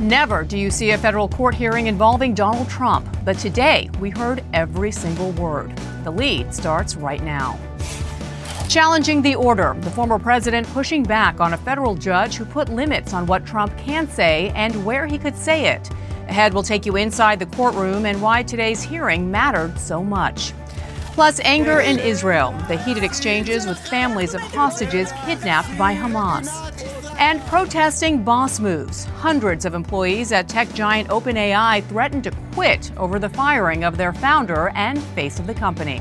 Never do you see a federal court hearing involving Donald Trump, but today we heard every single word. The lead starts right now. Challenging the order, the former president pushing back on a federal judge who put limits on what Trump can say and where he could say it. Ahead, we'll take you inside the courtroom and why today's hearing mattered so much. Plus, anger in Israel, the heated exchanges with families of hostages kidnapped by Hamas. And protesting boss moves. Hundreds of employees at tech giant OpenAI threatened to quit over the firing of their founder and face of the company.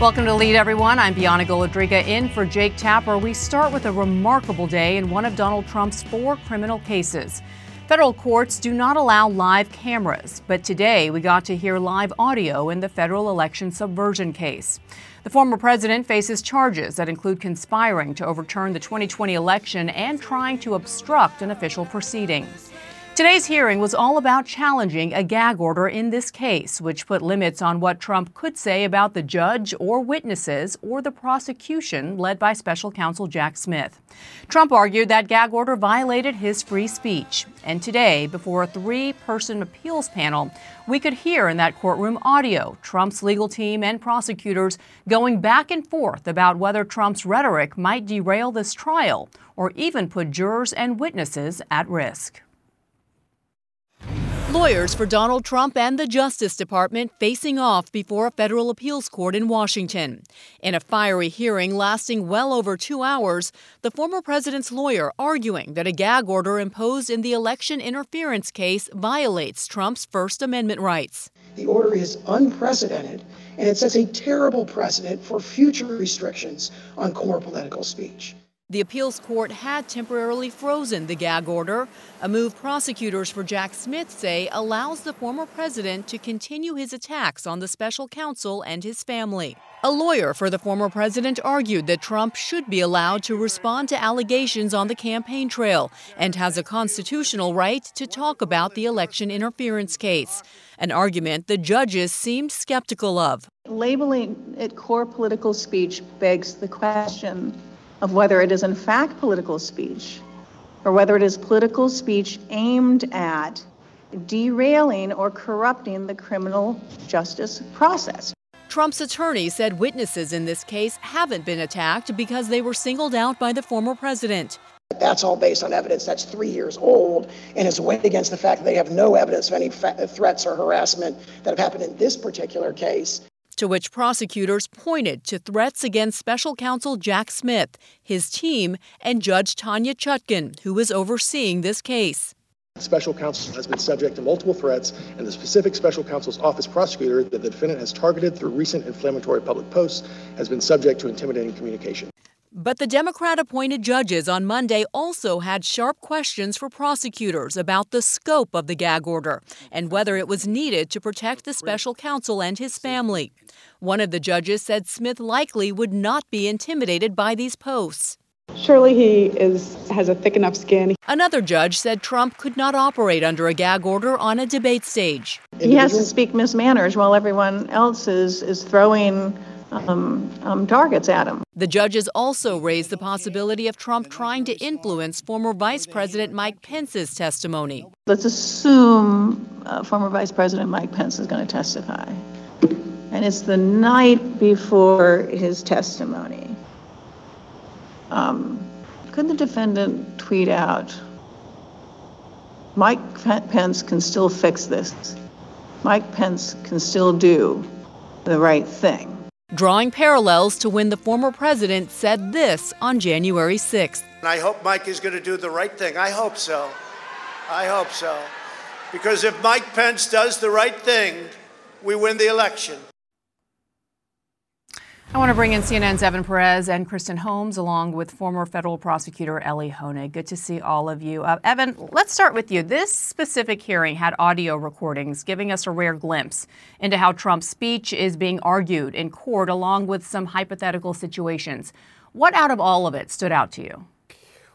Welcome to Lead, everyone. I'm Bianna Golodryga in for Jake Tapper. We start with a remarkable day in one of Donald Trump's four criminal cases. Federal courts do not allow live cameras, but today we got to hear live audio in the federal election subversion case. The former president faces charges that include conspiring to overturn the 2020 election and trying to obstruct an official proceeding. Today's hearing was all about challenging a gag order in this case, which put limits on what Trump could say about the judge or witnesses or the prosecution led by special counsel Jack Smith. Trump argued that gag order violated his free speech. And today, before a three person appeals panel, we could hear in that courtroom audio Trump's legal team and prosecutors going back and forth about whether Trump's rhetoric might derail this trial or even put jurors and witnesses at risk. Lawyers for Donald Trump and the Justice Department facing off before a federal appeals court in Washington. In a fiery hearing lasting well over two hours, the former president's lawyer arguing that a gag order imposed in the election interference case violates Trump's First Amendment rights. The order is unprecedented, and it sets a terrible precedent for future restrictions on core political speech. The appeals court had temporarily frozen the gag order, a move prosecutors for Jack Smith say allows the former president to continue his attacks on the special counsel and his family. A lawyer for the former president argued that Trump should be allowed to respond to allegations on the campaign trail and has a constitutional right to talk about the election interference case, an argument the judges seemed skeptical of. Labeling it core political speech begs the question of whether it is in fact political speech or whether it is political speech aimed at derailing or corrupting the criminal justice process. Trump's attorney said witnesses in this case haven't been attacked because they were singled out by the former president. That's all based on evidence that's three years old and is weighed against the fact that they have no evidence of any fa- threats or harassment that have happened in this particular case to which prosecutors pointed to threats against special counsel Jack Smith, his team, and Judge Tanya Chutkan, who is overseeing this case. Special counsel has been subject to multiple threats, and the specific special counsel's office prosecutor that the defendant has targeted through recent inflammatory public posts has been subject to intimidating communication. But the Democrat appointed judges on Monday also had sharp questions for prosecutors about the scope of the gag order and whether it was needed to protect the special counsel and his family. One of the judges said Smith likely would not be intimidated by these posts. Surely he is has a thick enough skin. Another judge said Trump could not operate under a gag order on a debate stage. He has to speak Miss Manners while everyone else is is throwing um, um, targets at him. The judges also raised the possibility of Trump trying to influence former Vice President Mike Pence's testimony. Let's assume uh, former Vice President Mike Pence is going to testify. And it's the night before his testimony. Um, could the defendant tweet out, Mike Pence can still fix this? Mike Pence can still do the right thing drawing parallels to when the former president said this on January 6th. And I hope Mike is going to do the right thing. I hope so. I hope so. Because if Mike Pence does the right thing, we win the election. I want to bring in CNN's Evan Perez and Kristen Holmes, along with former federal prosecutor Ellie Honig. Good to see all of you. Uh, Evan, let's start with you. This specific hearing had audio recordings giving us a rare glimpse into how Trump's speech is being argued in court, along with some hypothetical situations. What out of all of it stood out to you?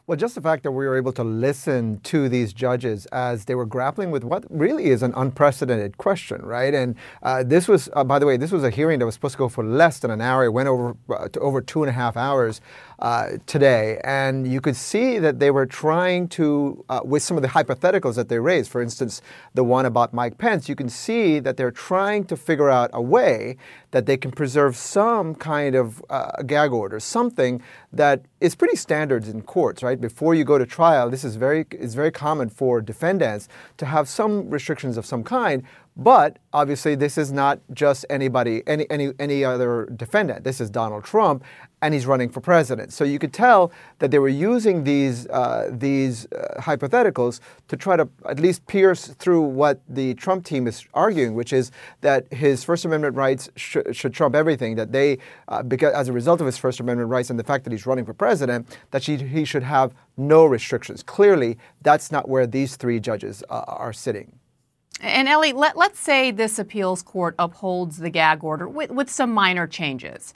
Well, just the fact that we were able to listen to these judges as they were grappling with what really is an unprecedented question, right? And uh, this was, uh, by the way, this was a hearing that was supposed to go for less than an hour. It went over uh, to over two and a half hours uh, today, and you could see that they were trying to, uh, with some of the hypotheticals that they raised, for instance, the one about Mike Pence, you can see that they're trying to figure out a way that they can preserve some kind of uh, gag order, something that is pretty standard in courts, right? Before you go to trial, this is very is very common for defendants to have some restrictions of some kind. But obviously, this is not just anybody, any any any other defendant. This is Donald Trump, and he's running for president. So you could tell that they were using these uh, these uh, hypotheticals to try to at least pierce through what the Trump team is arguing, which is that his First Amendment rights sh- should trump everything. That they, uh, because as a result of his First Amendment rights and the fact that he's running for president, that she, he should have no restrictions. Clearly, that's not where these three judges uh, are sitting. And Ellie, let, let's say this appeals court upholds the gag order with, with some minor changes.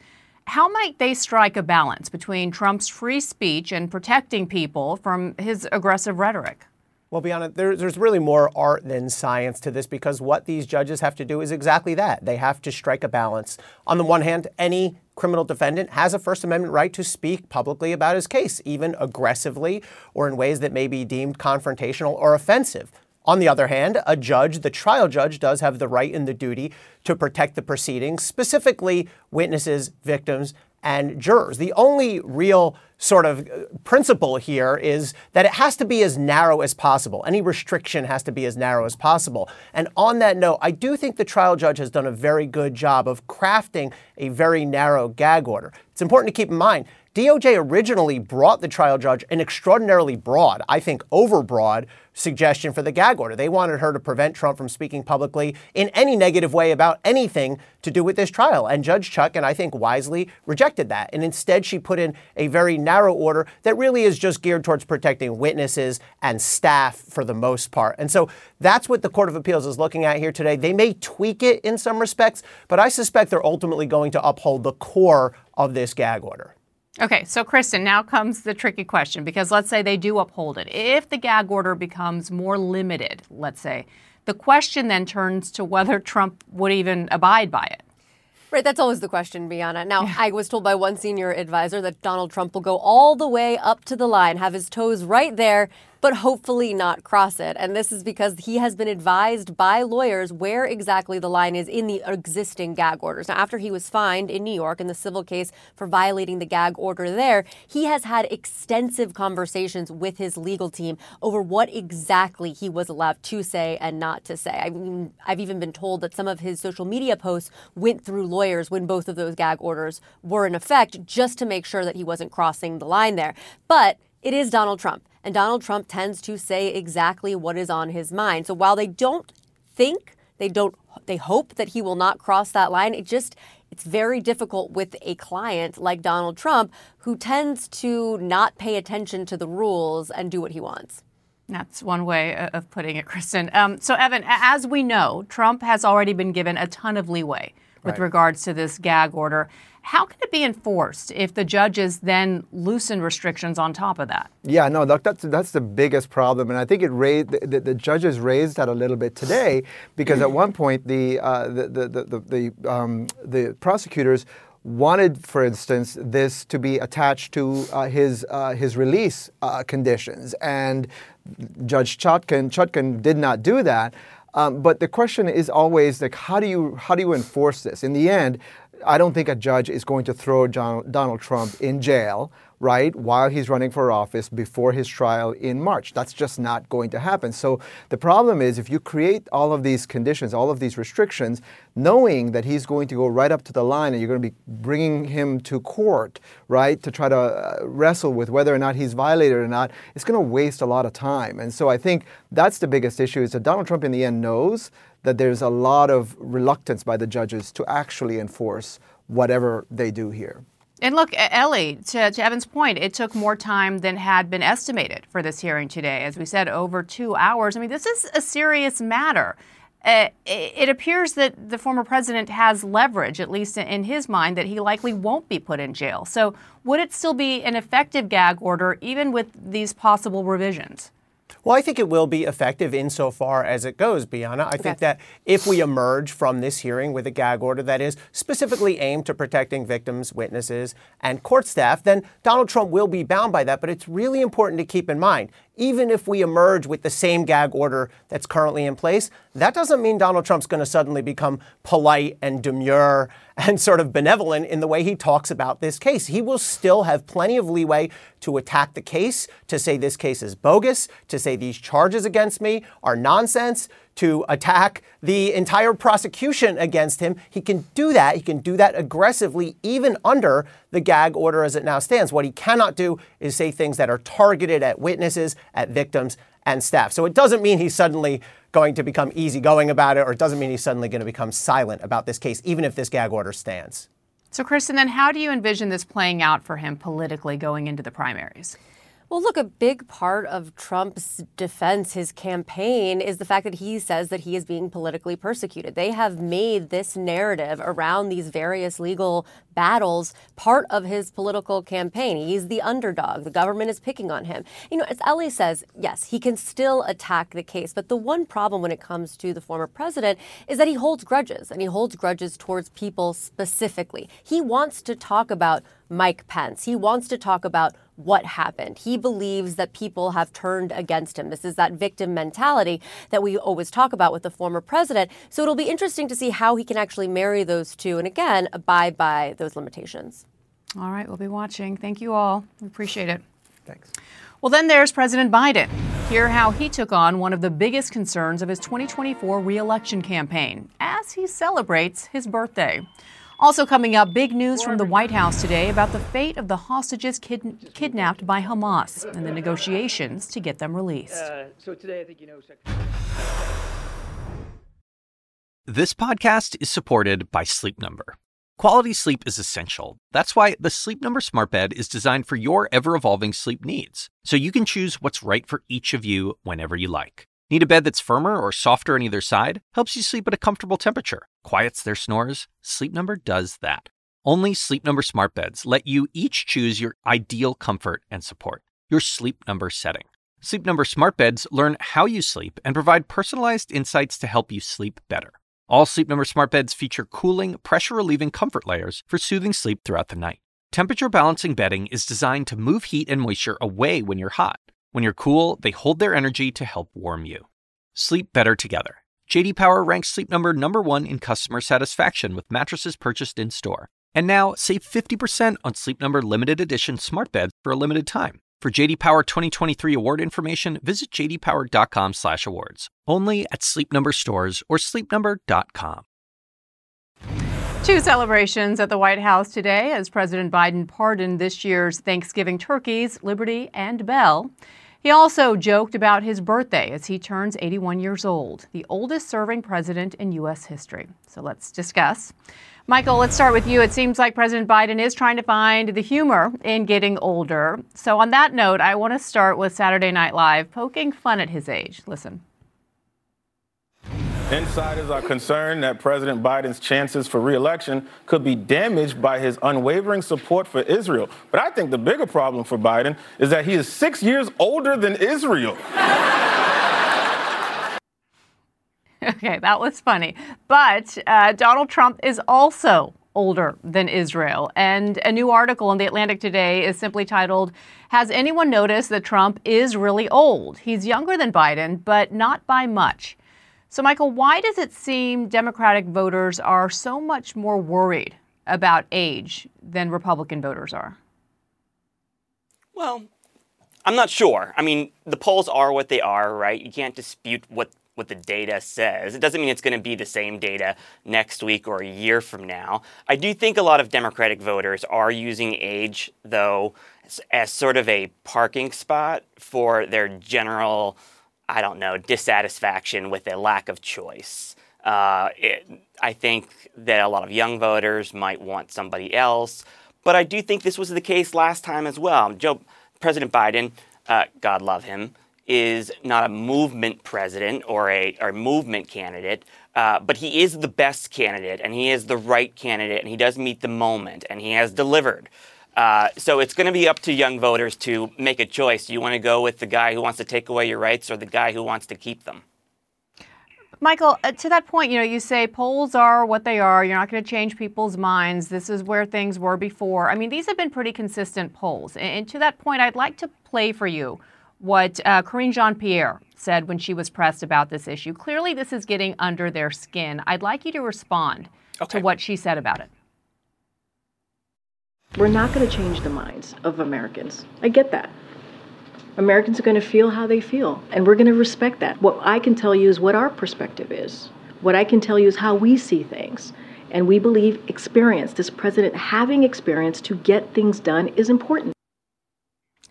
How might they strike a balance between Trump's free speech and protecting people from his aggressive rhetoric? Well, there, there's really more art than science to this because what these judges have to do is exactly that. They have to strike a balance. On the one hand, any criminal defendant has a First Amendment right to speak publicly about his case, even aggressively or in ways that may be deemed confrontational or offensive. On the other hand, a judge, the trial judge, does have the right and the duty to protect the proceedings, specifically witnesses, victims, and jurors. The only real sort of uh, principle here is that it has to be as narrow as possible. Any restriction has to be as narrow as possible. And on that note, I do think the trial judge has done a very good job of crafting a very narrow gag order. It's important to keep in mind DOJ originally brought the trial judge an extraordinarily broad, I think overbroad, suggestion for the gag order. They wanted her to prevent Trump from speaking publicly in any negative way about anything to do with this trial. And Judge Chutkan I think wisely, rejected that. And instead, she put in a very narrow order that really is just geared towards protecting witnesses and staff for the most part. And so that's what the Court of Appeals is looking at here today. They may tweak it in some respects, but I suspect they're ultimately going to uphold the core of this gag order. Okay, so Kristen, now comes the tricky question because let's say they do uphold it. If the gag order becomes more limited, let's say, the question then turns to whether Trump would even abide by it. Right, that's always the question, Bianna. Now, yeah. I was told by one senior advisor that Donald Trump will go all the way up to the line, have his toes right there, but hopefully not cross it. And this is because he has been advised by lawyers where exactly the line is in the existing gag orders. Now, after he was fined in New York in the civil case for violating the gag order there, he has had extensive conversations with his legal team over what exactly he was allowed to say and not to say. I mean, I've even been told that some of his social media posts went through lawyers when both of those gag orders were in effect just to make sure that he wasn't crossing the line there. But it is Donald Trump. And Donald Trump tends to say exactly what is on his mind. So while they don't think, they don't they hope that he will not cross that line, it just it's very difficult with a client like Donald Trump who tends to not pay attention to the rules and do what he wants. That's one way of putting it, Kristen. Um, so, Evan, as we know, Trump has already been given a ton of leeway with right. regards to this gag order. How can it be enforced if the judges then loosen restrictions on top of that? Yeah, no, that's that's the biggest problem, and I think it raised the, the, the judges raised that a little bit today because at one point the uh, the the the, the, um, the prosecutors wanted, for instance, this to be attached to uh, his uh, his release uh, conditions, and Judge Chutkan Chutkan did not do that. Um, but the question is always like, how do you how do you enforce this? In the end, I don't think a judge is going to throw John, Donald Trump in jail, right, while he's running for office before his trial in March. That's just not going to happen. So the problem is if you create all of these conditions, all of these restrictions, knowing that he's going to go right up to the line and you're going to be bringing him to court, right, to try to uh, wrestle with whether or not he's violated or not, it's going to waste a lot of time. And so I think that's the biggest issue is that Donald Trump in the end knows that there's a lot of reluctance by the judges to actually enforce whatever they do here. And look, Ellie, to, to, Evan's point, it took more time than had been estimated for this hearing today. As we said, over two hours. I mean, this is a serious matter. uh, it appears that the former president has leverage, at least in his mind, that he likely won't be put in jail. So, would it still be an effective gag order, even with these possible revisions? Well, I think it will be effective insofar as it goes, Bianna. I okay. think that if we emerge from this hearing with a gag order that is specifically aimed to protecting victims, witnesses, and court staff, then Donald Trump will be bound by that. But it's really important to keep in mind even if we emerge with the same gag order that's currently in place, that doesn't mean Donald Trump's going to suddenly become polite and demure and sort of benevolent in the way he talks about this case. He will still have plenty of leeway to attack the case, to say this case is bogus, to say these charges against me are nonsense, to attack the entire prosecution against him. He can do that. He can do that aggressively, even under the gag order as it now stands. What he cannot do is say things that are targeted at witnesses, at victims, and staff. So it doesn't mean he's suddenly going to become easygoing about it, or it doesn't mean he's suddenly going to become silent about this case, even if this gag order stands. So, Kristen, then how do you envision this playing out for him politically going into the primaries? Well, look, a big part of Trump's defense, his campaign, is the fact that he says that he is being politically persecuted. They have made this narrative around these various legal battles part of his political campaign. He's the underdog. The government is picking on him. You know, as Ellie says, yes, he can still attack the case. But the one problem when it comes to the former president is that he holds grudges, and he holds grudges towards people specifically. He wants to talk about Mike Pence. He wants to talk about what happened. He believes that people have turned against him. This is that victim mentality that we always talk about with the former president. So it'll be interesting to see how he can actually marry those two and again abide by those limitations. All right, we'll be watching. Thank you all. We appreciate it. Thanks. Well, then there's President Biden. Hear how he took on one of the biggest concerns of his 2024 reelection campaign as he celebrates his birthday. Also coming up, big news from the White House today about the fate of the hostages kid- kidnapped by Hamas and the negotiations to get them released. Uh, so today, I think you know. This podcast is supported by Sleep Number. Quality sleep is essential. That's why the Sleep Number Smart Bed is designed for your ever evolving sleep needs, so you can choose what's right for each of you whenever you like. Need a bed that's firmer or softer on either side? Helps you sleep at a comfortable temperature. Quiets their snores? Sleep Number does that. Only Sleep Number smart beds let you each choose your ideal comfort and support, your Sleep Number setting. Sleep Number smart beds learn how you sleep and provide personalized insights to help you sleep better. All Sleep Number smart beds feature cooling, pressure relieving comfort layers for soothing sleep throughout the night. Temperature balancing bedding is designed to move heat and moisture away when you're hot when you're cool, they hold their energy to help warm you. Sleep better together. JD Power ranks Sleep Number number 1 in customer satisfaction with mattresses purchased in-store. And now, save 50% on Sleep Number limited edition smart beds for a limited time. For JD Power 2023 award information, visit jdpower.com/awards. Only at Sleep Number stores or sleepnumber.com. Two celebrations at the White House today as President Biden pardoned this year's Thanksgiving turkeys, Liberty and Bell. He also joked about his birthday as he turns 81 years old, the oldest serving president in U.S. history. So let's discuss. Michael, let's start with you. It seems like President Biden is trying to find the humor in getting older. So, on that note, I want to start with Saturday Night Live poking fun at his age. Listen. Insiders are concerned that President Biden's chances for reelection could be damaged by his unwavering support for Israel. But I think the bigger problem for Biden is that he is six years older than Israel. okay, that was funny. But uh, Donald Trump is also older than Israel. And a new article in The Atlantic today is simply titled, Has anyone noticed that Trump is really old? He's younger than Biden, but not by much. So, Michael, why does it seem Democratic voters are so much more worried about age than Republican voters are? Well, I'm not sure. I mean, the polls are what they are, right? You can't dispute what what the data says. It doesn't mean it's going to be the same data next week or a year from now. I do think a lot of Democratic voters are using age, though, as, as sort of a parking spot for their general I don't know, dissatisfaction with a lack of choice. Uh, it, I think that a lot of young voters might want somebody else, but I do think this was the case last time as well. Joe, President Biden, uh, God love him, is not a movement president or a or movement candidate, uh, but he is the best candidate and he is the right candidate and he does meet the moment and he has delivered. Uh, so it's going to be up to young voters to make a choice. Do you want to go with the guy who wants to take away your rights or the guy who wants to keep them? Michael, uh, to that point, you know, you say polls are what they are. You're not going to change people's minds. This is where things were before. I mean, these have been pretty consistent polls. And, and to that point, I'd like to play for you what uh, Karine Jean Pierre said when she was pressed about this issue. Clearly, this is getting under their skin. I'd like you to respond okay. to what she said about it. We're not going to change the minds of Americans. I get that. Americans are going to feel how they feel, and we're going to respect that. What I can tell you is what our perspective is. What I can tell you is how we see things. And we believe experience, this president having experience to get things done, is important.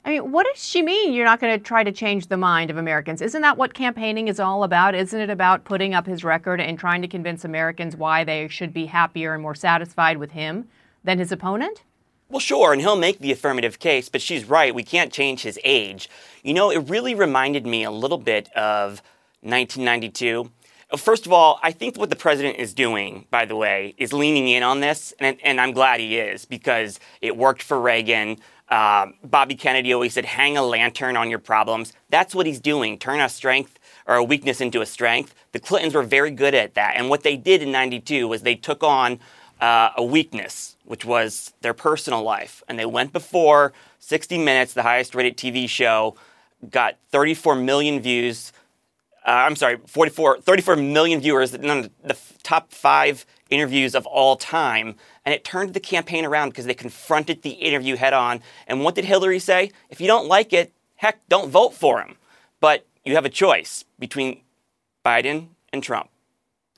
I mean, what does she mean you're not going to try to change the mind of Americans? Isn't that what campaigning is all about? Isn't it about putting up his record and trying to convince Americans why they should be happier and more satisfied with him than his opponent? Well, sure, and he'll make the affirmative case, but she's right. We can't change his age. You know, it really reminded me a little bit of 1992. First of all, I think what the president is doing, by the way, is leaning in on this, and, and I'm glad he is because it worked for Reagan. Uh, Bobby Kennedy always said, hang a lantern on your problems. That's what he's doing. Turn a strength or a weakness into a strength. The Clintons were very good at that. And what they did in 92 was they took on uh, a weakness, which was their personal life. And they went before 60 Minutes, the highest rated TV show, got 34 million views. Uh, I'm sorry, 44, 34 million viewers, none of the top five interviews of all time. And it turned the campaign around because they confronted the interview head on. And what did Hillary say? If you don't like it, heck, don't vote for him. But you have a choice between Biden and Trump.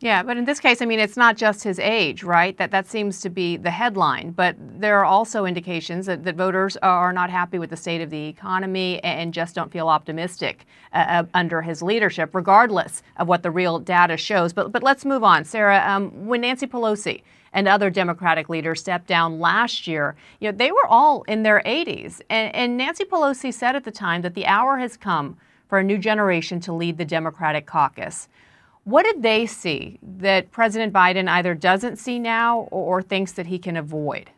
Yeah, but in this case, I mean, it's not just his age, right? That that seems to be the headline. But there are also indications that, that voters are not happy with the state of the economy and just don't feel optimistic uh, uh, under his leadership, regardless of what the real data shows. But but let's move on, Sarah. Um, when Nancy Pelosi and other Democratic leaders stepped down last year, you know, they were all in their 80s, and, and Nancy Pelosi said at the time that the hour has come for a new generation to lead the Democratic caucus. What did they see that President Biden either doesn't see now or, or thinks that he can avoid?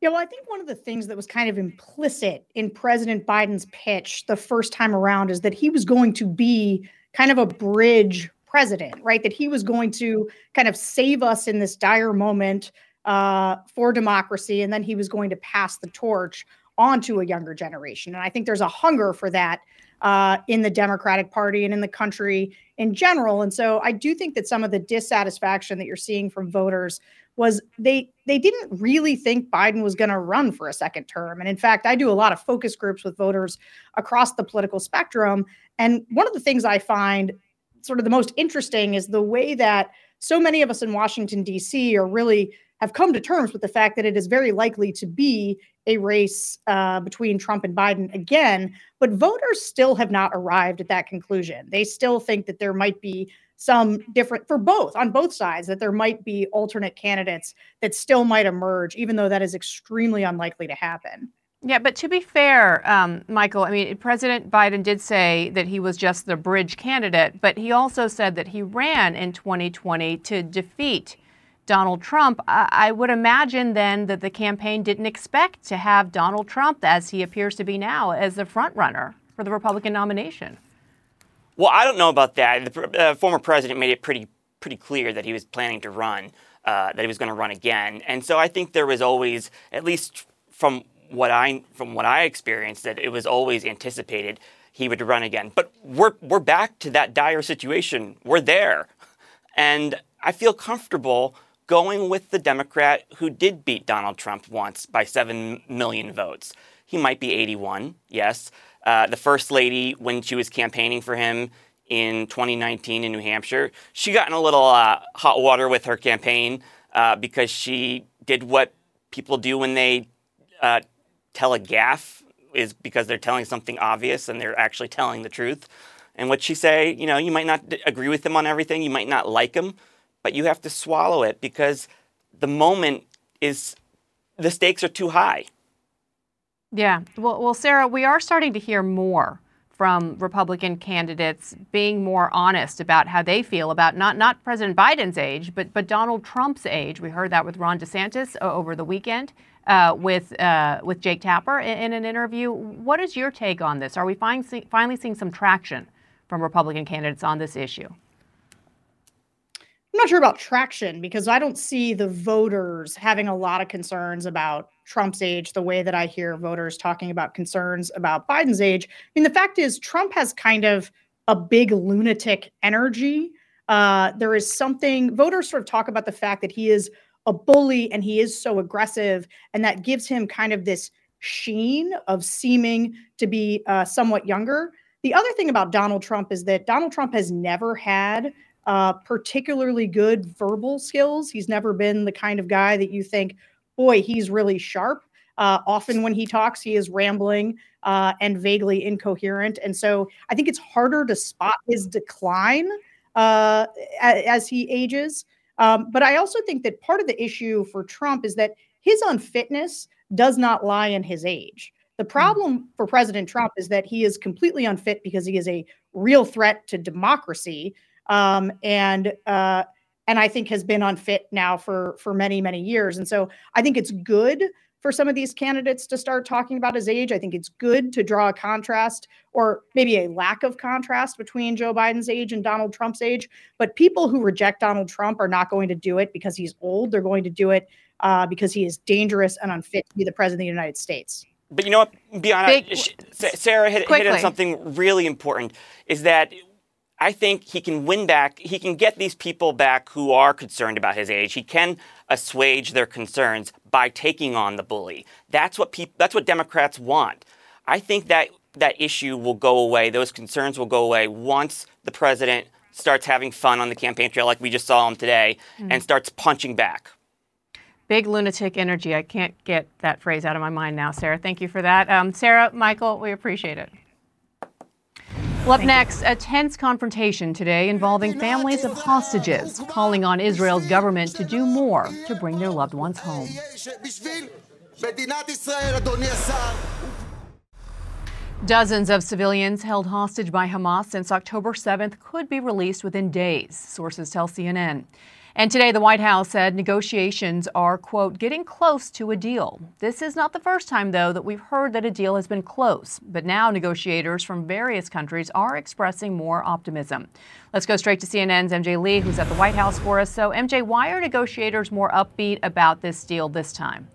Yeah, well, I think one of the things that was kind of implicit in President Biden's pitch the first time around is that he was going to be kind of a bridge president, right? That he was going to kind of save us in this dire moment uh, for democracy, and then he was going to pass the torch on to a younger generation. And I think there's a hunger for that uh, in the Democratic Party and in the country in general. And so I do think that some of the dissatisfaction that you're seeing from voters was they they didn't really think Biden was going to run for a second term. And in fact, I do a lot of focus groups with voters across the political spectrum. And one of the things I find sort of the most interesting is the way that so many of us in Washington D.C. are really have come to terms with the fact that it is very likely to be a race uh, between Trump and Biden again. But voters still have not arrived at that conclusion. They still think that there might be some different for both on both sides that there might be alternate candidates that still might emerge, even though that is extremely unlikely to happen. Yeah, but to be fair, um, Michael, I mean, President Biden did say that he was just the bridge candidate, but he also said that he ran in 2020 to defeat Donald Trump, I would imagine then that the campaign didn't expect to have Donald Trump, as he appears to be now, as the front runner for the Republican nomination. Well, I don't know about that. The uh, former president made it pretty pretty clear that he was planning to run, uh, that he was going to run again, and so I think there was always, at least from what I from what I experienced, that it was always anticipated he would run again. But we're we're back to that dire situation. We're there, and I feel comfortable going with the Democrat who did beat Donald Trump once by 7 million votes. He might be 81, yes. Uh, the First Lady, when she was campaigning for him in 2019 in New Hampshire, she got in a little uh, hot water with her campaign uh, because she did what people do when they uh, tell a gaffe, is because they're telling something obvious and they're actually telling the truth. And what she say, you know, you might not agree with him on everything, you might not like him, but you have to swallow it because the moment is the stakes are too high. Yeah. Well, well, Sarah, we are starting to hear more from Republican candidates being more honest about how they feel about not not President Biden's age, but but Donald Trump's age. We heard that with Ron DeSantis uh, over the weekend. Uh, with uh, with Jake Tapper in, in, an interview. What is your take on this? Are we find, see, finally seeing some traction from Republican candidates on this issue? I'm not sure about traction because I don't see the voters having a lot of concerns about Trump's age the way that I hear voters talking about concerns about Biden's age. I mean, the fact is, Trump has kind of a big lunatic energy. Uh, there is something, voters sort of talk about the fact that he is a bully and he is so aggressive, and that gives him kind of this sheen of seeming to be uh, somewhat younger. The other thing about Donald Trump is that Donald Trump has never had uh, particularly good verbal skills. He's never been the kind of guy that you think, boy, he's really sharp. Uh, often when he talks, he is rambling uh, and vaguely incoherent. And so I think it's harder to spot his decline uh, as he ages. Um, but I also think that part of the issue for Trump is that his unfitness does not lie in his age. The hmm. problem for President Trump is that he is completely unfit because he is a real threat to democracy um, and uh, and I think has been unfit now for for many many years. And so I think it's good for some of these candidates to start talking about his age. I think it's good to draw a contrast or maybe a lack of contrast between Joe Biden's age and Donald Trump's age. But people who reject Donald Trump are not going to do it because he's old. They're going to do it uh, because he is dangerous and unfit to be the president of the United States. But you know what, Bianna, Big, Sarah hit, hit on something really important is that I think he can win back. He can get these people back who are concerned about his age. He can assuage their concerns by taking on the bully. That's what people. That's what Democrats want. I think that that issue will go away. Those concerns will go away once the president starts having fun on the campaign trail, like we just saw him today, mm-hmm. and starts punching back. Big lunatic energy. I can't get that phrase out of my mind now, Sarah. Thank you for that. Um, Sarah, Michael, we appreciate it. Well, up next, a tense confrontation today involving families of hostages calling on Israel's government to do more to bring their loved ones home. Dozens of civilians held hostage by Hamas since October 7th could be released within days, sources tell CNN. And today, the White House said negotiations are, quote, getting close to a deal. This is not the first time, though, that we've heard that a deal has been close. But now negotiators from various countries are expressing more optimism. Let's go straight to CNN's MJ Lee, who's at the White House for us. So, MJ, why are negotiators more upbeat about this deal this time?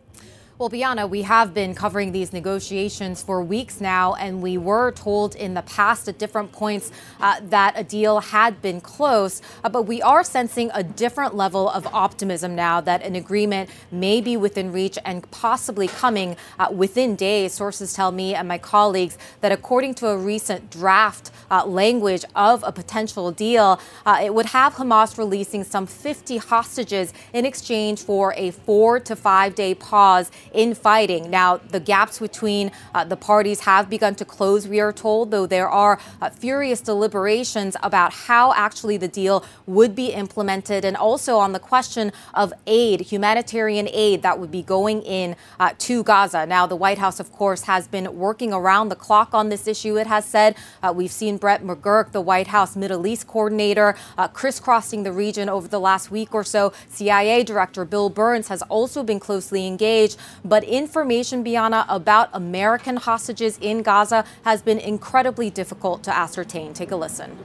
Well, Bianna, we have been covering these negotiations for weeks now, and we were told in the past at different points uh, that a deal had been close. Uh, but we are sensing a different level of optimism now that an agreement may be within reach and possibly coming uh, within days. Sources tell me and my colleagues that according to a recent draft uh, language of a potential deal, uh, it would have Hamas releasing some 50 hostages in exchange for a four to five day pause in fighting. Now, the gaps between uh, the parties have begun to close, we are told, though there are uh, furious deliberations about how actually the deal would be implemented and also on the question of aid, humanitarian aid that would be going in uh, to Gaza. Now, the White House, of course, has been working around the clock on this issue, it has said. Uh, we've seen Brett McGurk, the White House Middle East coordinator, uh, crisscrossing the region over the last week or so. CIA Director Bill Burns has also been closely engaged. But information, Bianna, about American hostages in Gaza has been incredibly difficult to ascertain. Take a listen.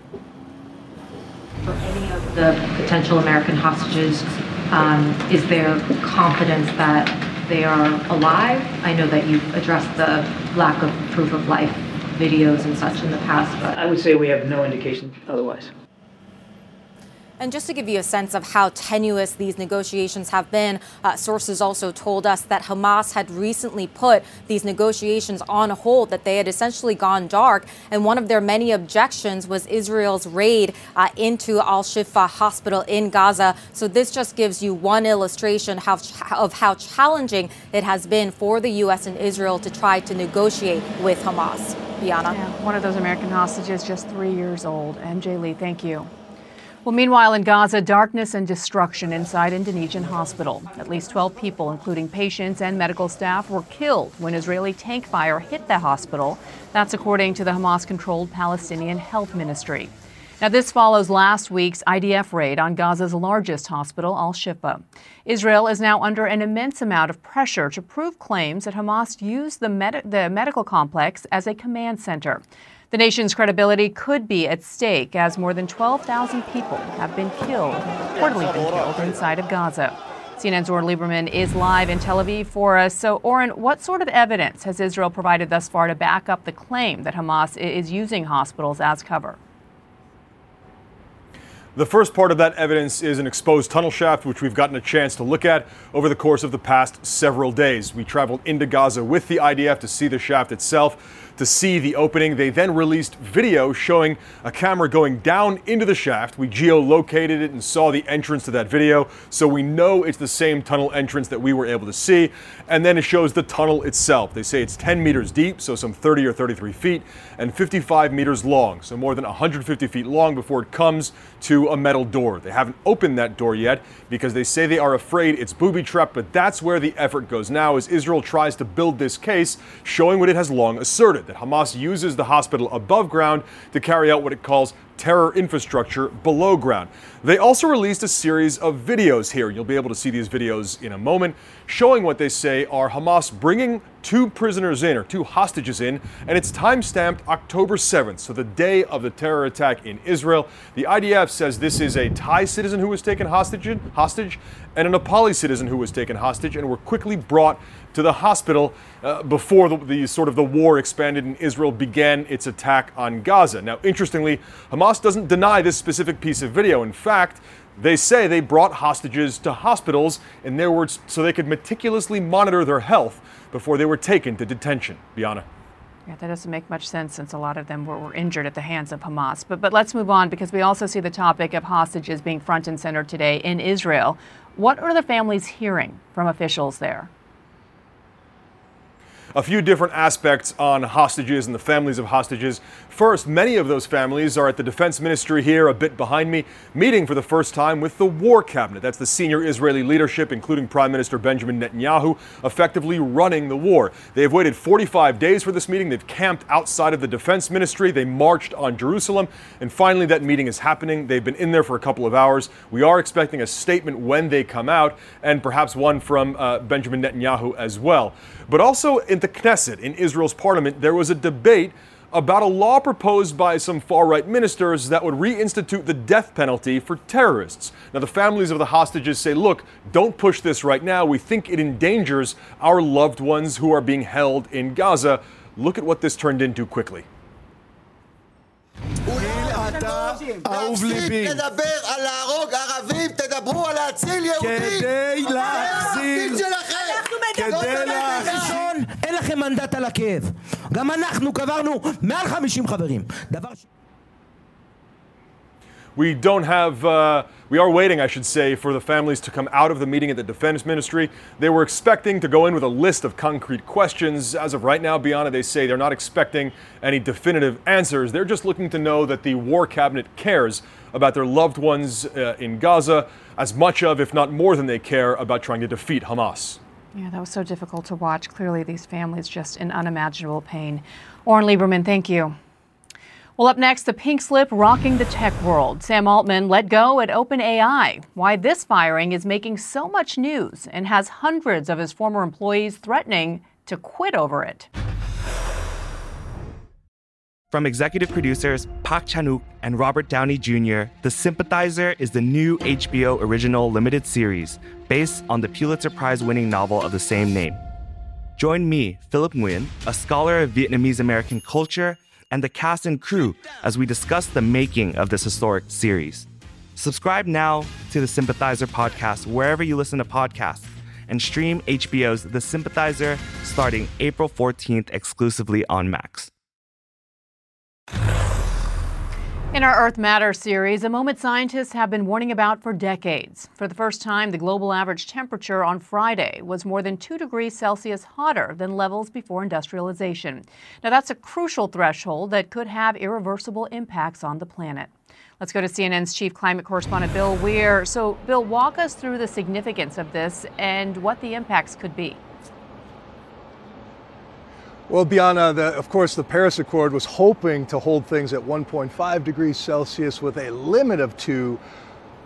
For any of the potential American hostages, um, is there confidence that they are alive? I know that you've addressed the lack of proof of life videos and such in the past, but I would say we have no indication otherwise. And just to give you a sense of how tenuous these negotiations have been, uh, sources also told us that Hamas had recently put these negotiations on hold, that they had essentially gone dark. And one of their many objections was Israel's raid uh, into Al Shifa hospital in Gaza. So this just gives you one illustration how, of how challenging it has been for the U.S. and Israel to try to negotiate with Hamas. Bianna. Yeah, one of those American hostages, just three years old. MJ Lee, thank you. Well, meanwhile, in Gaza, darkness and destruction inside Indonesian hospital. At least 12 people, including patients and medical staff, were killed when Israeli tank fire hit the hospital. That's according to the Hamas controlled Palestinian Health Ministry. Now, this follows last week's IDF raid on Gaza's largest hospital, Al Shifa. Israel is now under an immense amount of pressure to prove claims that Hamas used the, med- the medical complex as a command center. The nation's credibility could be at stake as more than 12,000 people have been killed, reportedly been killed inside of Gaza. CNN's Oren Liebermann is live in Tel Aviv for us. So, Oren, what sort of evidence has Israel provided thus far to back up the claim that Hamas is using hospitals as cover? The first part of that evidence is an exposed tunnel shaft, which we've gotten a chance to look at over the course of the past several days. We traveled into Gaza with the IDF to see the shaft itself to see the opening. They then released video showing a camera going down into the shaft. We geolocated it and saw the entrance to that video, so we know it's the same tunnel entrance that we were able to see. And then it shows the tunnel itself. They say it's 10 meters deep, so some 30 or 33 feet, and 55 meters long, so more than 150 feet long before it comes to a metal door. They haven't opened that door yet because they say they are afraid it's booby trapped, but that's where the effort goes now as Israel tries to build this case, showing what it has long asserted that Hamas uses the hospital above ground to carry out what it calls terror infrastructure below ground. They also released a series of videos here. You'll be able to see these videos in a moment, showing what they say are Hamas bringing two prisoners in, or two hostages in, and it's time stamped October 7th, so the day of the terror attack in Israel. The IDF says this is a Thai citizen who was taken hostage, hostage and a Nepali citizen who was taken hostage and were quickly brought to the hospital uh, before the, the, sort of the war expanded and Israel began its attack on Gaza. Now, interestingly, Hamas doesn't deny this specific piece of video. In fact, they say they brought hostages to hospitals, in their words, so they could meticulously monitor their health before they were taken to detention. Bianna. Yeah, that doesn't make much sense since a lot of them were, were, injured at the hands of Hamas. But, but let's move on because we also see the topic of hostages being front and center today in Israel. What are the families hearing from officials there? A few different aspects on hostages and the families of hostages. First, many of those families are at the defense ministry here, a bit behind me, meeting for the first time with the war cabinet. That's the senior Israeli leadership, including Prime Minister Benjamin Netanyahu, effectively running the war. They have waited 45 days for this meeting. They've camped outside of the defense ministry. They marched on Jerusalem. And finally, that meeting is happening. They've been in there for a couple of hours. We are expecting a statement when they come out, and perhaps one from uh, Benjamin Netanyahu as well. But also in the Knesset, in Israel's parliament, there was a debate about a law proposed by some far right ministers that would reinstitute the death penalty for terrorists. Now, the families of the hostages say, look, don't push this right now. We think it endangers our loved ones who are being held in Gaza. Look at what this turned into quickly. אהוב ליבי. תפסיק לדבר על להרוג ערבים, תדברו על להציל יהודים. כדי להחזיר... אין לכם מנדט על הכאב. גם אנחנו קברנו מעל 50 חברים. דבר ש... We don't have, uh, we are waiting, I should say, for the families to come out of the meeting at the Defense Ministry. They were expecting to go in with a list of concrete questions. As of right now, Bianna, they say they're not expecting any definitive answers. They're just looking to know that the War Cabinet cares about their loved ones uh, in Gaza as much of, if not more than they care, about trying to defeat Hamas. Yeah, that was so difficult to watch. Clearly, these families just in unimaginable pain. Oren Liebermann, thank you. Well, up next, the pink slip rocking the tech world. Sam Altman let go at OpenAI. Why this firing is making so much news and has hundreds of his former employees threatening to quit over it. From executive producers Park Chan-wook and Robert Downey Jr., The Sympathizer is the new HBO original limited series based on the Pulitzer Prize-winning novel of the same name. Join me, Philip Nguyen, a scholar of Vietnamese American culture and the cast and crew as we discuss the making of this historic series. Subscribe now to the Sympathizer podcast wherever you listen to podcasts and stream HBO's The Sympathizer starting April 14th exclusively on Max. In our Earth Matters series, a moment scientists have been warning about for decades. For the first time, the global average temperature on Friday was more than 2 degrees Celsius hotter than levels before industrialization. Now, that's a crucial threshold that could have irreversible impacts on the planet. Let's go to CNN's chief climate correspondent, Bill Weir. So, Bill, walk us through the significance of this and what the impacts could be. Well, Bianna, the, of course, the Paris Accord was hoping to hold things at 1.5 degrees Celsius with a limit of two.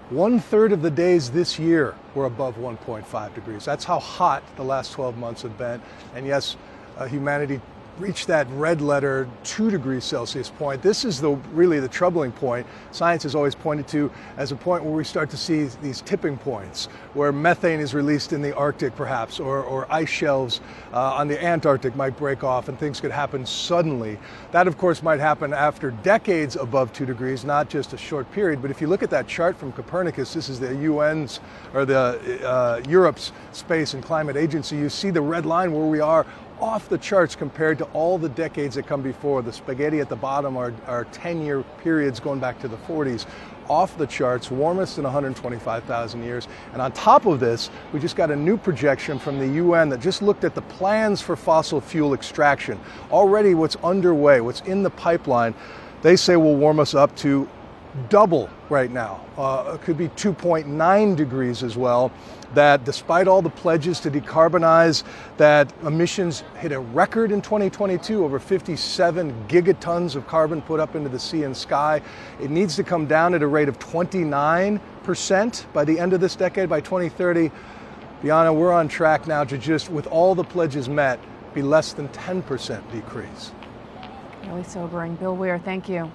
One third of the days this year were above 1.5 degrees. That's how hot the last 12 months have been. And yes, uh, humanity reach that red letter 2 degrees Celsius point. This is the really the troubling point. Science has always pointed to as a point where we start to see these tipping points, where methane is released in the Arctic perhaps, or, or ice shelves uh, on the Antarctic might break off and things could happen suddenly. That of course might happen after decades above 2 degrees, not just a short period. But if you look at that chart from Copernicus, this is the UN's or the uh, Europe's Space and Climate Agency, you see the red line where we are off the charts compared to all the decades that come before. The spaghetti at the bottom are, are 10 year periods going back to the 40s. Off the charts, warmest in 125,000 years. And on top of this, we just got a new projection from the UN that just looked at the plans for fossil fuel extraction. Already, what's underway, what's in the pipeline, they say will warm us up to double right now. Uh, it could be 2.9 degrees as well. That despite all the pledges to decarbonize, that emissions hit a record in 2022, over 57 gigatons of carbon put up into the sea and sky. It needs to come down at a rate of 29% by the end of this decade, by 2030. Bianna, we're on track now to just, with all the pledges met, be less than 10% decrease. Really sobering. Bill Weir, thank you.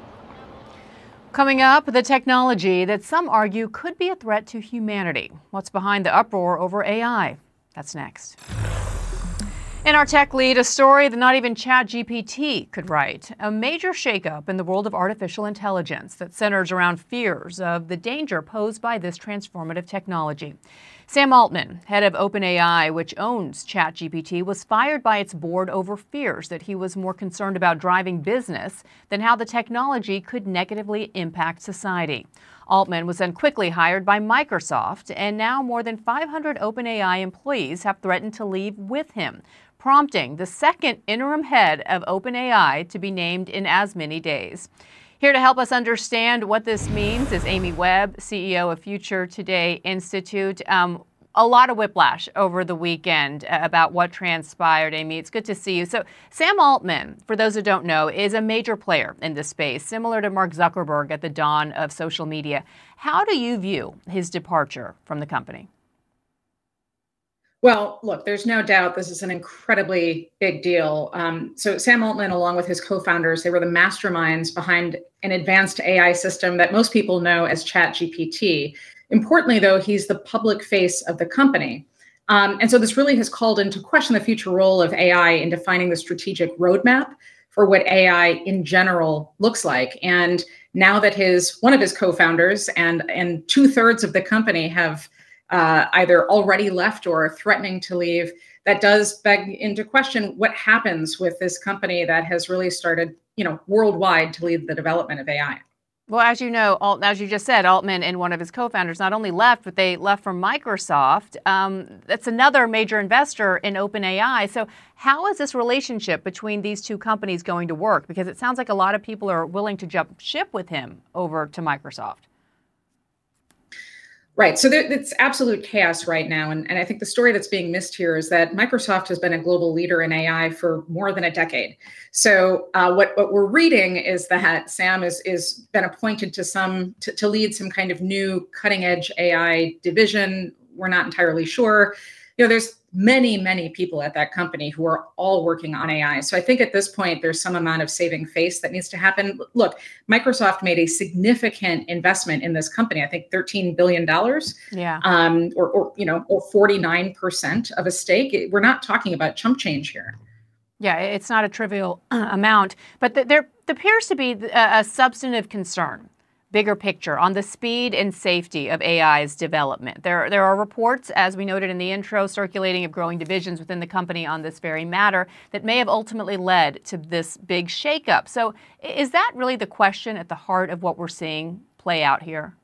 Coming up, the technology that some argue could be a threat to humanity. What's behind the uproar over AI? That's next. In our tech lead, a story that not even ChatGPT could write. A major shakeup in the world of artificial intelligence that centers around fears of the danger posed by this transformative technology. Sam Altman, head of OpenAI, which owns ChatGPT, was fired by its board over fears that he was more concerned about driving business than how the technology could negatively impact society. Altman was then quickly hired by Microsoft, and now more than 500 OpenAI employees have threatened to leave with him, prompting the second interim head of OpenAI to be named in as many days. Here to help us understand what this means is Amy Webb, CEO of Future Today Institute. Um, a lot of whiplash over the weekend uh, about what transpired, Amy. It's good to see you. So, Sam Altman, for those who don't know, is a major player in this space, similar to Mark Zuckerberg at the dawn of social media. How do you view his departure from the company? Well, look, there's no doubt this is an incredibly big deal. Um, so, Sam Altman, along with his co founders, they were the masterminds behind an advanced AI system that most people know as ChatGPT. Importantly, though, he's the public face of the company. Um, and so, this really has called into question the future role of AI in defining the strategic roadmap for what AI in general looks like. And now that his one of his co-founders and and two thirds of the company have uh, either already left or threatening to leave, that does beg into question what happens with this company that has really started, you know, worldwide to lead the development of AI. Well, as you know, Alt, as you just said, Altman and one of his co-founders not only left, but they left from Microsoft. Um, that's another major investor in OpenAI. So, how is this relationship between these two companies going to work? Because it sounds like a lot of people are willing to jump ship with him over to Microsoft. Right. So there, it's absolute chaos right now. And, and I think the story that's being missed here is that Microsoft has been a global leader in AI for more than a decade. So uh, what, what we're reading is that Sam is, is been appointed to some to, to lead some kind of new cutting edge AI division. We're not entirely sure. You know, there's many, many people at that company who are all working on AI. So I think at this point, there's some amount of saving face that needs to happen. Look, Microsoft made a significant investment in this company. I think $13 billion. Yeah. Um, or, or, you know, or 49% of a stake. We're not talking about chump change here. Yeah, it's not a trivial amount, but there, there appears to be a, a substantive concern bigger picture on the speed and safety of AI's development. There, there are reports, as we noted in the intro, circulating of growing divisions within the company on this very matter that may have ultimately led to this big shakeup. So, is that really the question at the heart of what we're seeing play out here?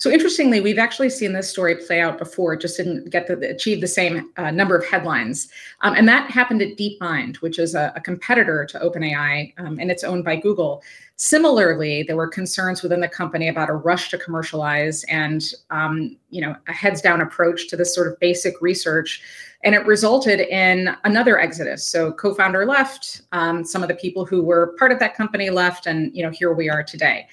So interestingly, we've actually seen this story play out before. Just didn't get to achieve the same uh, number of headlines, um, and that happened at DeepMind, which is a, a competitor to OpenAI, um, and it's owned by Google. Similarly, there were concerns within the company about a rush to commercialize and um, you know a heads down approach to this sort of basic research, and it resulted in another exodus. So co-founder left, um, some of the people who were part of that company left, and you know here we are today.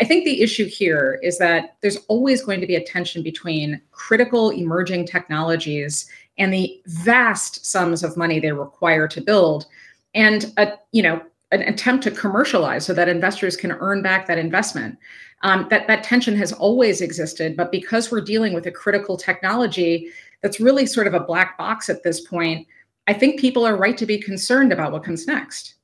I think the issue here is that there's always going to be a tension between critical emerging technologies and the vast sums of money they require to build and a you know an attempt to commercialize so that investors can earn back that investment. Um, that that tension has always existed but because we're dealing with a critical technology that's really sort of a black box at this point i think people are right to be concerned about what comes next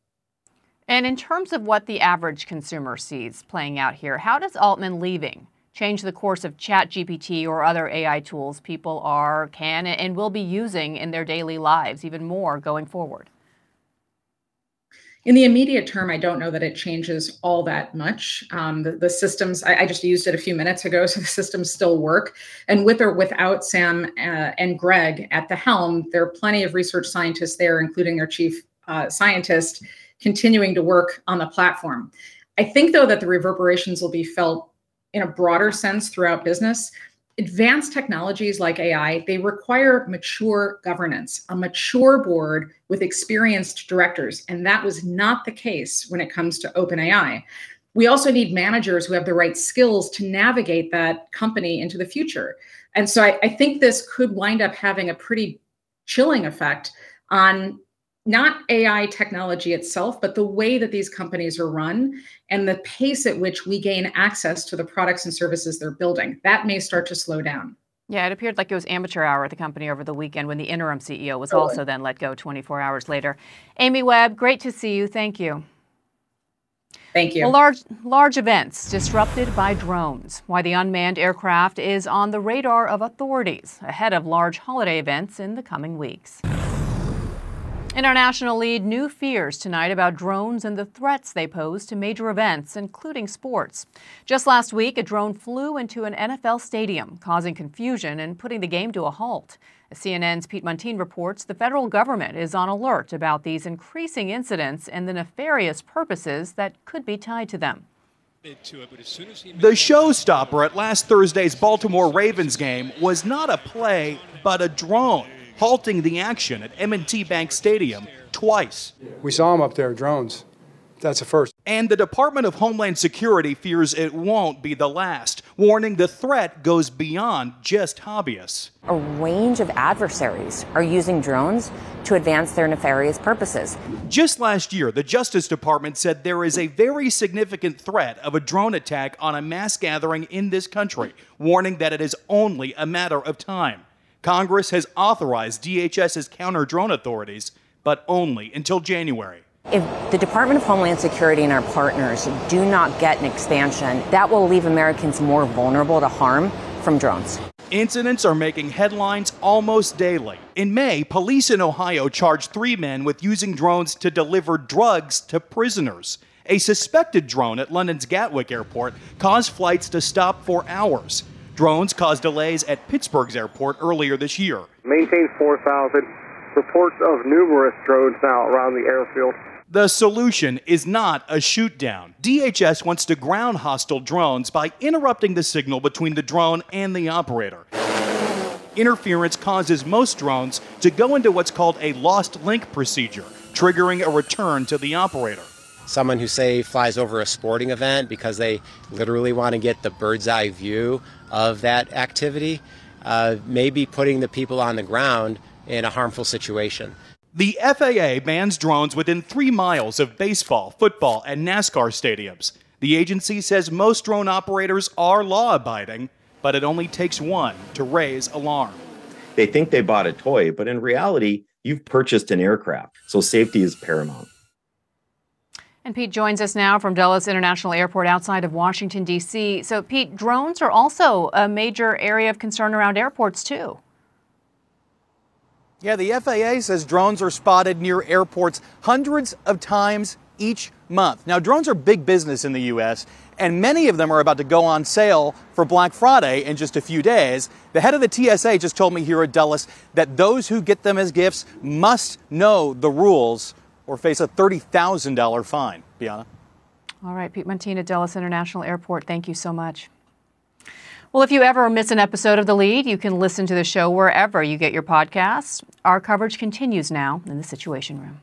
and in terms of what the average consumer sees playing out here, how does Altman leaving change the course of ChatGPT or other AI tools people are, can, and will be using in their daily lives even more going forward? In the immediate term, I don't know that it changes all that much. Um, the, the, systems, I, I, just used it a few minutes ago, so the systems still work. And with or without Sam uh, and Greg at the helm, there are plenty of research scientists there, including their chief uh, scientist continuing to work on the platform. I think, though, that the reverberations will be felt in a broader sense throughout business. Advanced technologies like AI, they require mature governance, a mature board with experienced directors. And that was not the case when it comes to OpenAI. We also need managers who have the right skills to navigate that company into the future. And so I, I think this could wind up having a pretty chilling effect on not AI technology itself, but the way that these companies are run and the pace at which we gain access to the products and services they're building. That may start to slow down. Yeah, it appeared like it was amateur hour at the company over the weekend when the interim CEO was totally. also then let go 24 hours later. Amy Webb, great to see you. Thank you. Thank you. Well, large, large events disrupted by drones. Why the unmanned aircraft is on the radar of authorities ahead of large holiday events in the coming weeks. International lead new fears tonight about drones and the threats they pose to major events, including sports. Just last week, a drone flew into an NFL stadium, causing confusion and putting the game to a halt. CNN's Pete Muntean reports, the federal government is on alert about these increasing incidents and the nefarious purposes that could be tied to them. The showstopper at last Thursday's Baltimore Ravens game was not a play, but a drone halting the action at M&T Bank Stadium twice. We saw them up there, drones. That's a first. And the Department of Homeland Security fears it won't be the last, warning the threat goes beyond just hobbyists. A range of adversaries are using drones to advance their nefarious purposes. Just last year, the Justice Department said there is a very significant threat of a drone attack on a mass gathering in this country, warning that it is only a matter of time. Congress has authorized DHS's counter drone authorities, but only until January. If the Department of Homeland Security and our partners do not get an expansion, that will leave Americans more vulnerable to harm from drones. Incidents are making headlines almost daily. In May, police in Ohio charged three men with using drones to deliver drugs to prisoners. A suspected drone at London's Gatwick Airport caused flights to stop for hours. Drones caused delays at Pittsburgh's airport earlier this year. Maintain 4,000. Reports of numerous drones now around the airfield. The solution is not a shoot down. DHS wants to ground hostile drones by interrupting the signal between the drone and the operator. Interference causes most drones to go into what's called a lost link procedure, triggering a return to the operator someone who say flies over a sporting event because they literally want to get the bird's eye view of that activity uh, may be putting the people on the ground in a harmful situation. The FAA bans drones within three miles of baseball, football, and NASCAR stadiums. The agency says most drone operators are law abiding, but it only takes one to raise alarm. They think they bought a toy, but in reality, you've purchased an aircraft, so safety is paramount. And Pete joins us now from Dulles International Airport outside of Washington, D.C. So, Pete, drones are also a major area of concern around airports, too. Yeah, the FAA says drones are spotted near airports hundreds of times each month. Now, drones are big business in the U.S., and many of them are about to go on sale for Black Friday in just a few days. The head of the TSA just told me here at Dulles that those who get them as gifts must know the rules or face a $30,000 fine. Bianna? All right, Pete Muntean, Dulles International Airport, thank you so much. Well, if you ever miss an episode of The Lead, you can listen to the show wherever you get your podcasts. Our coverage continues now in the Situation Room.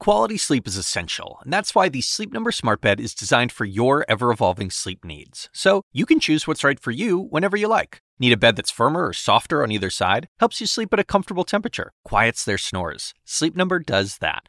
Quality sleep is essential, and that's why the Sleep Number Smart Bed is designed for your ever evolving sleep needs. So you can choose what's right for you whenever you like. Need a bed that's firmer or softer on either side? Helps you sleep at a comfortable temperature, quiets their snores. Sleep Number does that.